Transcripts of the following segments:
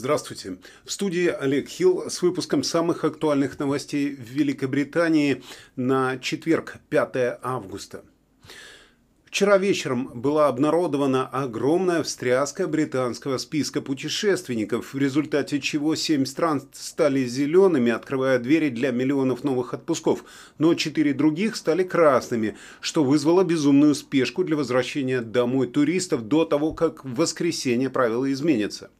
Здравствуйте. В студии Олег Хилл с выпуском самых актуальных новостей в Великобритании на четверг, 5 августа. Вчера вечером была обнародована огромная встряска британского списка путешественников, в результате чего семь стран стали зелеными, открывая двери для миллионов новых отпусков, но четыре других стали красными, что вызвало безумную спешку для возвращения домой туристов до того, как в воскресенье правила изменятся.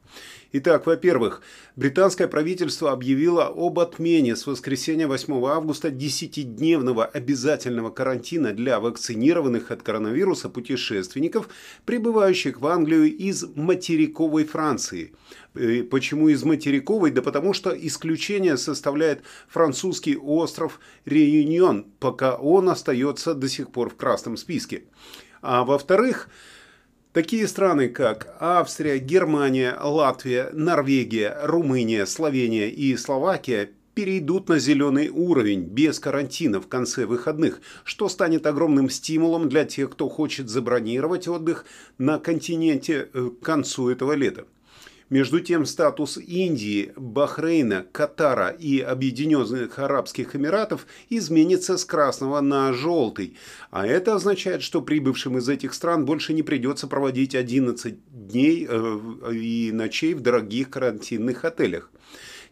Итак, во-первых, британское правительство объявило об отмене с воскресенья 8 августа 10-дневного обязательного карантина для вакцинированных от коронавируса путешественников, прибывающих в Англию из материковой Франции. Э, почему из материковой? Да потому что исключение составляет французский остров Реюнион, пока он остается до сих пор в красном списке. А во-вторых, Такие страны, как Австрия, Германия, Латвия, Норвегия, Румыния, Словения и Словакия перейдут на зеленый уровень без карантина в конце выходных, что станет огромным стимулом для тех, кто хочет забронировать отдых на континенте э, к концу этого лета. Между тем, статус Индии, Бахрейна, Катара и Объединенных Арабских Эмиратов изменится с красного на желтый. А это означает, что прибывшим из этих стран больше не придется проводить 11 дней э, и ночей в дорогих карантинных отелях.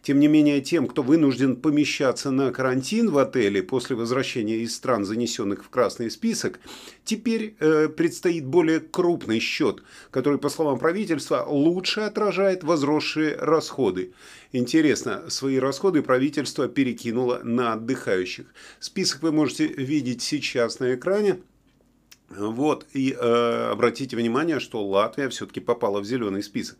Тем не менее, тем, кто вынужден помещаться на карантин в отеле после возвращения из стран, занесенных в красный список, теперь э, предстоит более крупный счет, который, по словам правительства, лучше отражает возросшие расходы. Интересно, свои расходы правительство перекинуло на отдыхающих. Список вы можете видеть сейчас на экране. Вот, и э, обратите внимание, что Латвия все-таки попала в зеленый список.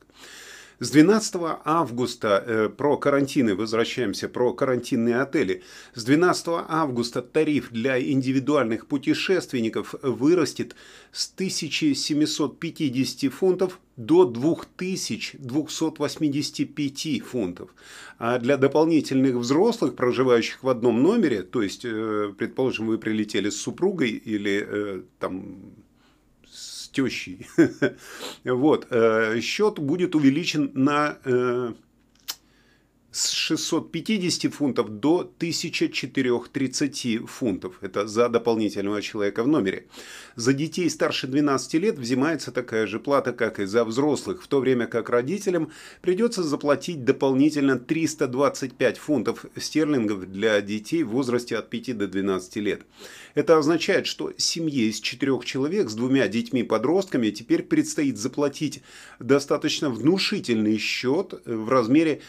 С 12 августа э, про карантины, возвращаемся, про карантинные отели. С 12 августа тариф для индивидуальных путешественников вырастет с 1750 фунтов до 2285 фунтов. А для дополнительных взрослых, проживающих в одном номере, то есть, э, предположим, вы прилетели с супругой или э, там тещей. вот, э, счет будет увеличен на э, с 650 фунтов до 1430 фунтов. Это за дополнительного человека в номере. За детей старше 12 лет взимается такая же плата, как и за взрослых, в то время как родителям придется заплатить дополнительно 325 фунтов стерлингов для детей в возрасте от 5 до 12 лет. Это означает, что семье из четырех человек с двумя детьми-подростками теперь предстоит заплатить достаточно внушительный счет в размере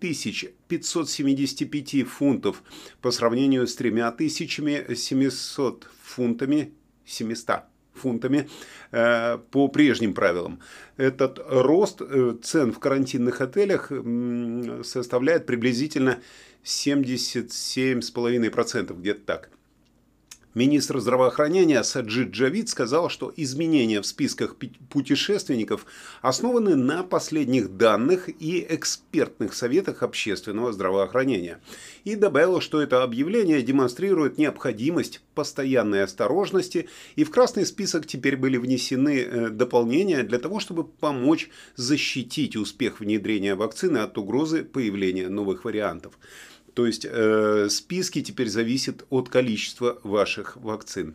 6575 фунтов по сравнению с 3700 фунтами 700 фунтами э, по прежним правилам. Этот рост э, цен в карантинных отелях составляет приблизительно 77,5%, где-то так. Министр здравоохранения Саджид Джавид сказал, что изменения в списках путешественников основаны на последних данных и экспертных советах общественного здравоохранения. И добавил, что это объявление демонстрирует необходимость постоянной осторожности, и в красный список теперь были внесены э, дополнения для того, чтобы помочь защитить успех внедрения вакцины от угрозы появления новых вариантов. То есть э, списки теперь зависят от количества ваших вакцин.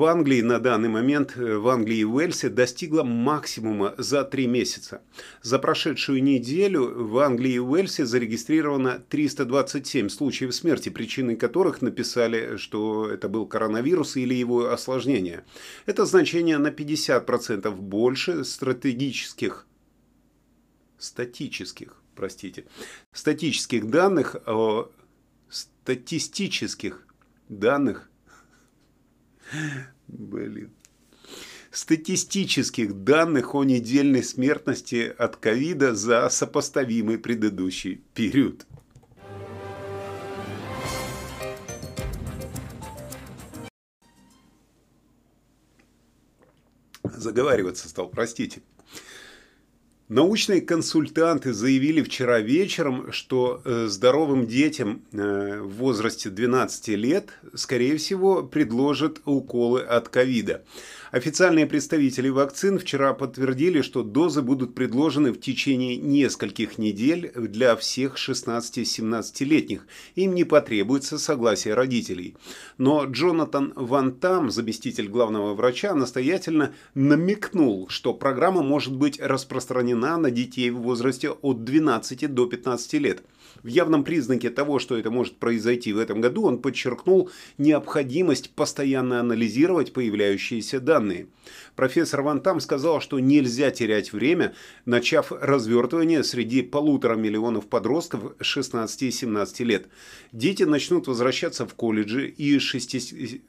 В Англии на данный момент, э, в Англии и Уэльсе достигла максимума за три месяца. За прошедшую неделю в Англии и Уэльсе зарегистрировано 327 случаев смерти, причиной которых написали, что это был коронавирус или его осложнение. Это значение на 50% больше стратегических, статических, простите, статических данных, о статистических данных Блин. Статистических данных о недельной смертности от ковида за сопоставимый предыдущий период. Заговариваться стал, простите. Научные консультанты заявили вчера вечером, что э, здоровым детям э, в возрасте 12 лет, скорее всего, предложат уколы от ковида. Официальные представители вакцин вчера подтвердили, что дозы будут предложены в течение нескольких недель для всех 16-17-летних. Им не потребуется согласие родителей. Но Джонатан Ван Там, заместитель главного врача, настоятельно намекнул, что программа может быть распространена на детей в возрасте от 12 до 15 лет. В явном признаке того, что это может произойти в этом году, он подчеркнул необходимость постоянно анализировать появляющиеся данные. Профессор Ван Там сказал, что нельзя терять время, начав развертывание среди полутора миллионов подростков 16 и 17 лет. Дети начнут возвращаться в колледжи, и, шести,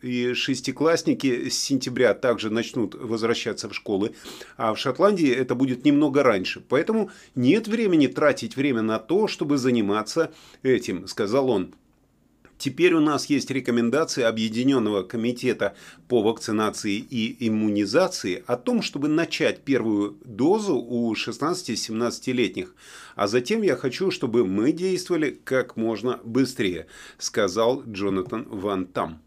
и шестиклассники с сентября также начнут возвращаться в школы, а в Шотландии это будет немного раньше. Поэтому нет времени тратить время на то, чтобы заниматься этим, сказал он. Теперь у нас есть рекомендации Объединенного комитета по вакцинации и иммунизации о том, чтобы начать первую дозу у 16-17-летних. А затем я хочу, чтобы мы действовали как можно быстрее, сказал Джонатан Ван Там.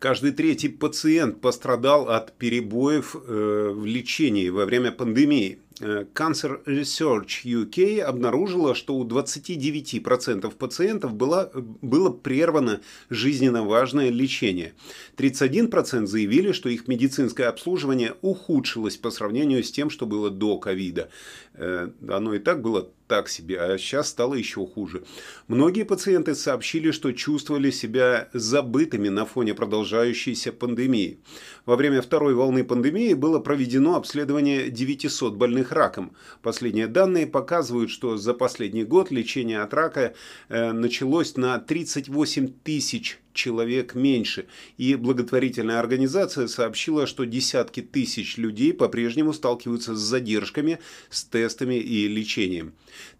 Каждый третий пациент пострадал от перебоев э, в лечении во время пандемии. Э, Cancer Research UK обнаружила, что у 29% пациентов было, было прервано жизненно важное лечение. 31% заявили, что их медицинское обслуживание ухудшилось по сравнению с тем, что было до ковида. Э, оно и так было так себе, а сейчас стало еще хуже. Многие пациенты сообщили, что чувствовали себя забытыми на фоне продолжающейся пандемии. Во время второй волны пандемии было проведено обследование 900 больных раком. Последние данные показывают, что за последний год лечение от рака э, началось на 38 тысяч человек меньше. И благотворительная организация сообщила, что десятки тысяч людей по-прежнему сталкиваются с задержками, с тестами и лечением.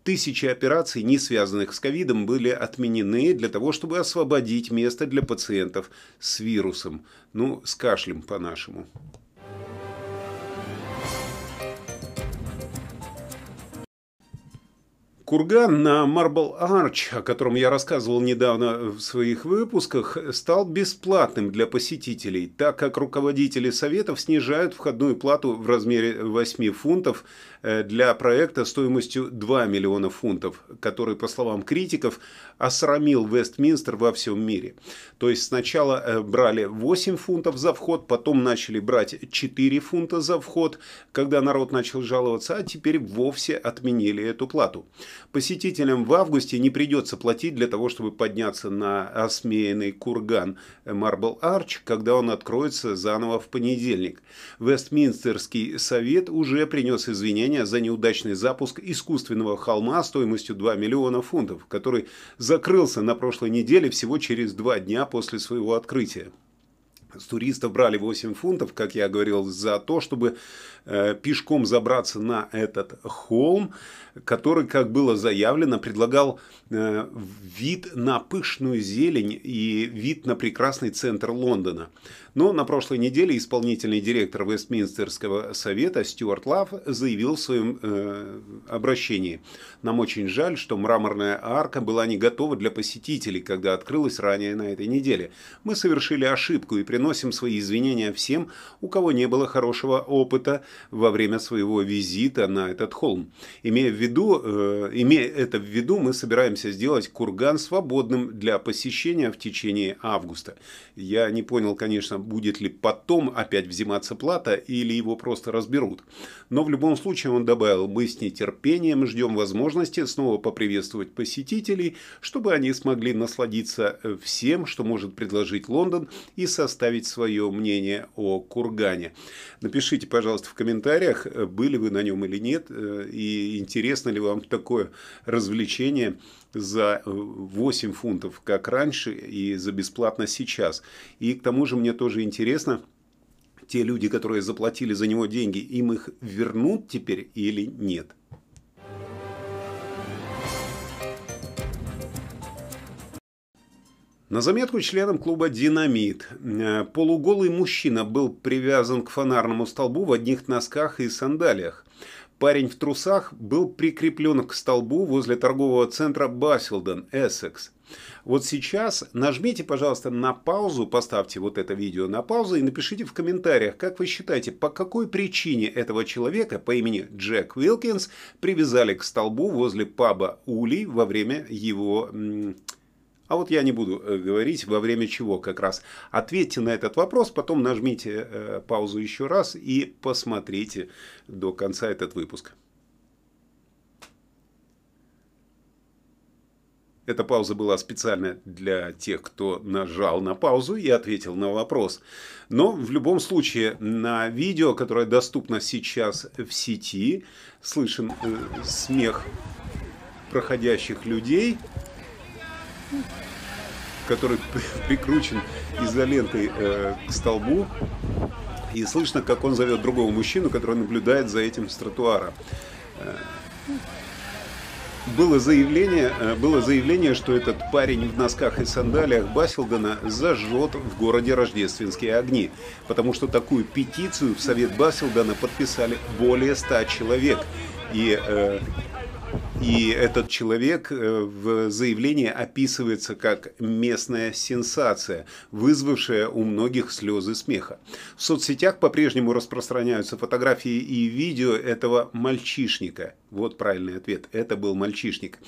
Тысячи операций, не связанных с ковидом, были отменены для того, чтобы освободить место для пациентов с вирусом. Ну, с кашлем по-нашему. Курган на Marble Arch, о котором я рассказывал недавно в своих выпусках, стал бесплатным для посетителей, так как руководители советов снижают входную плату в размере 8 фунтов Э, для проекта стоимостью 2 миллиона фунтов, который, по словам критиков, осрамил Вестминстер во всем мире. То есть сначала э, брали 8 фунтов за вход, потом начали брать 4 фунта за вход, когда народ начал жаловаться, а теперь вовсе отменили эту плату. Посетителям в августе не придется платить для того, чтобы подняться на осмеянный курган Marble Arch, когда он откроется заново в понедельник. Вестминстерский совет уже принес извинения за неудачный запуск искусственного холма стоимостью 2 миллиона фунтов, который закрылся на прошлой неделе всего через два дня после своего открытия. С туристов брали 8 фунтов, как я говорил, за то, чтобы э, пешком забраться на этот холм, который, как было заявлено, предлагал э, вид на пышную зелень и вид на прекрасный центр Лондона. Но на прошлой неделе исполнительный директор Вестминстерского совета Стюарт Лав заявил в своем э, обращении. Нам очень жаль, что мраморная арка была не готова для посетителей, когда открылась ранее на этой неделе. Мы совершили ошибку и приносим свои извинения всем, у кого не было хорошего опыта во время своего визита на этот холм. Имея в виду, э, имея это в виду, мы собираемся сделать курган свободным для посещения в течение августа. Я не понял, конечно, будет ли потом опять взиматься плата или его просто разберут. Но в любом случае он добавил, мы с нетерпением ждем возможности снова поприветствовать посетителей, чтобы они смогли насладиться э, всем, что может предложить Лондон и составить свое мнение о Кургане. Напишите, пожалуйста, в комментариях, э, были вы на нем или нет, э, и интересно ли вам такое развлечение за 8 фунтов, как раньше, и за бесплатно сейчас. И к тому же мне тоже интересно, те люди, которые заплатили за него деньги, им их вернут теперь или нет. На заметку членам клуба «Динамит». Э, полуголый мужчина был привязан к фонарному столбу в одних носках и сандалиях. Парень в трусах был прикреплен к столбу возле торгового центра Басилден, Эссекс. Вот сейчас нажмите, пожалуйста, на паузу, поставьте вот это видео на паузу и напишите в комментариях, как вы считаете, по какой причине этого человека по имени Джек Уилкинс привязали к столбу возле паба Ули во время его а вот я не буду э, говорить, во время чего как раз. Ответьте на этот вопрос, потом нажмите э, паузу еще раз и посмотрите до конца этот выпуск. Эта пауза была специально для тех, кто нажал на паузу и ответил на вопрос. Но в любом случае на видео, которое доступно сейчас в сети, слышен э, смех проходящих людей который прикручен изолентой э, к столбу. И слышно, как он зовет другого мужчину, который наблюдает за этим с тротуара. Э, было заявление, э, было заявление, что этот парень в носках и сандалиях Басилдена зажжет в городе рождественские огни, потому что такую петицию в Совет Басилдена подписали более ста человек. И э, и этот человек э, в заявлении описывается как местная сенсация, вызвавшая у многих слезы смеха. В соцсетях по-прежнему распространяются фотографии и видео этого мальчишника. Вот правильный ответ. Это был мальчишник.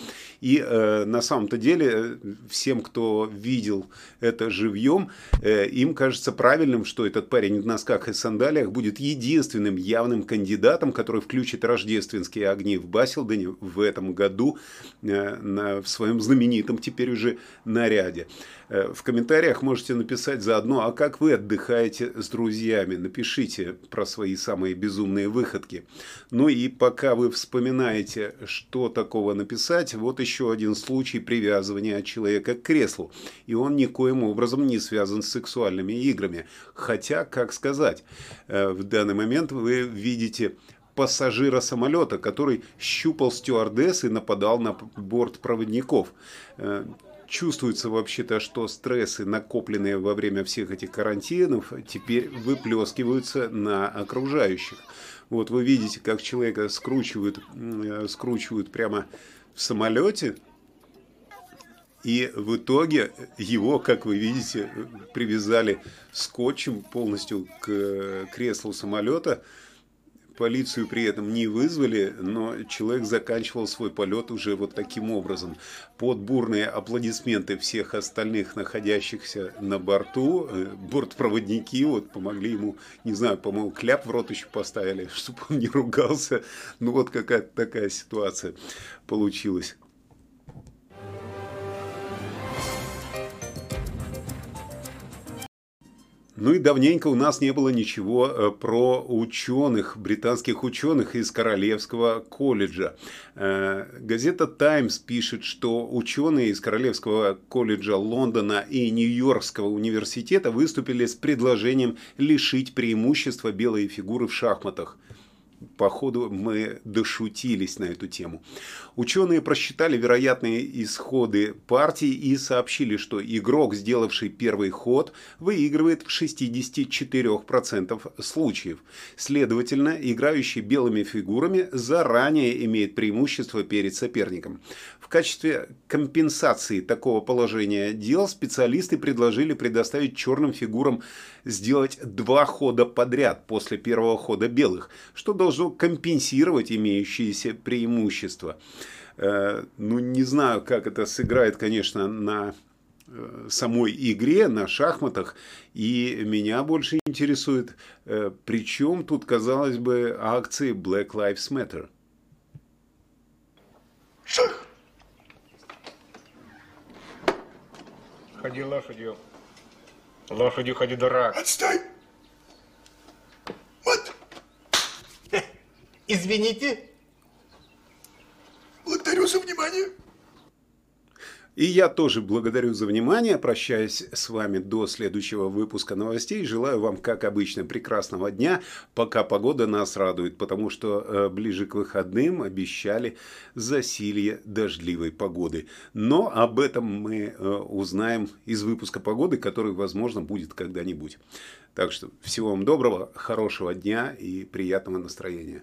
И э, на самом-то деле всем, кто видел это живьем, э, им кажется правильным, что этот парень в носках и сандалиях будет единственным явным кандидатом, который включит рождественские огни в Басилдене в этом году э, на, в своем знаменитом теперь уже наряде. Э, в комментариях можете написать заодно, а как вы отдыхаете с друзьями. Напишите про свои самые безумные выходки. Ну и пока вы вспоминаете, что такого написать, вот еще один случай привязывания человека к креслу. И он никоим образом не связан с сексуальными играми. Хотя, как сказать, э, в данный момент вы видите пассажира самолета, который щупал стюардесс и нападал на борт проводников. Э, чувствуется вообще-то, что стрессы, накопленные во время всех этих карантинов, теперь выплескиваются на окружающих. Вот вы видите, как человека скручивают, э, скручивают прямо в самолете, и в итоге его, как вы видите, привязали скотчем полностью к креслу самолета, Полицию при этом не вызвали, но человек заканчивал свой полет уже вот таким образом. Под бурные аплодисменты всех остальных находящихся на борту, э, бортпроводники вот помогли ему, не знаю, по-моему, кляп в рот еще поставили, чтобы он не ругался. Ну вот какая-то такая ситуация получилась. Ну и давненько у нас не было ничего э, про ученых, британских ученых из Королевского колледжа. Э, газета «Таймс» пишет, что ученые из Королевского колледжа Лондона и Нью-Йоркского университета выступили с предложением лишить преимущества белые фигуры в шахматах – походу мы дошутились на эту тему. Ученые просчитали вероятные исходы партии и сообщили, что игрок, сделавший первый ход, выигрывает в 64% случаев. Следовательно, играющий белыми фигурами заранее имеет преимущество перед соперником. В качестве компенсации такого положения дел специалисты предложили предоставить черным фигурам сделать два хода подряд после первого хода белых, что должно компенсировать имеющиеся преимущества. Э, ну, не знаю, как это сыграет, конечно, на э, самой игре, на шахматах. И меня больше интересует, э, при чем тут, казалось бы, акции Black Lives Matter. Шах! Ходи лошадью. Лошадью ходи, дурак. Отстой! Вот! Извините. Благодарю за внимание. И я тоже благодарю за внимание. Прощаюсь с вами до следующего выпуска новостей. Желаю вам, как обычно, прекрасного дня, пока погода нас радует, потому что э, ближе к выходным обещали засилье дождливой погоды. Но об этом мы э, узнаем из выпуска погоды, который, возможно, будет когда-нибудь. Так что всего вам доброго, хорошего дня и приятного настроения.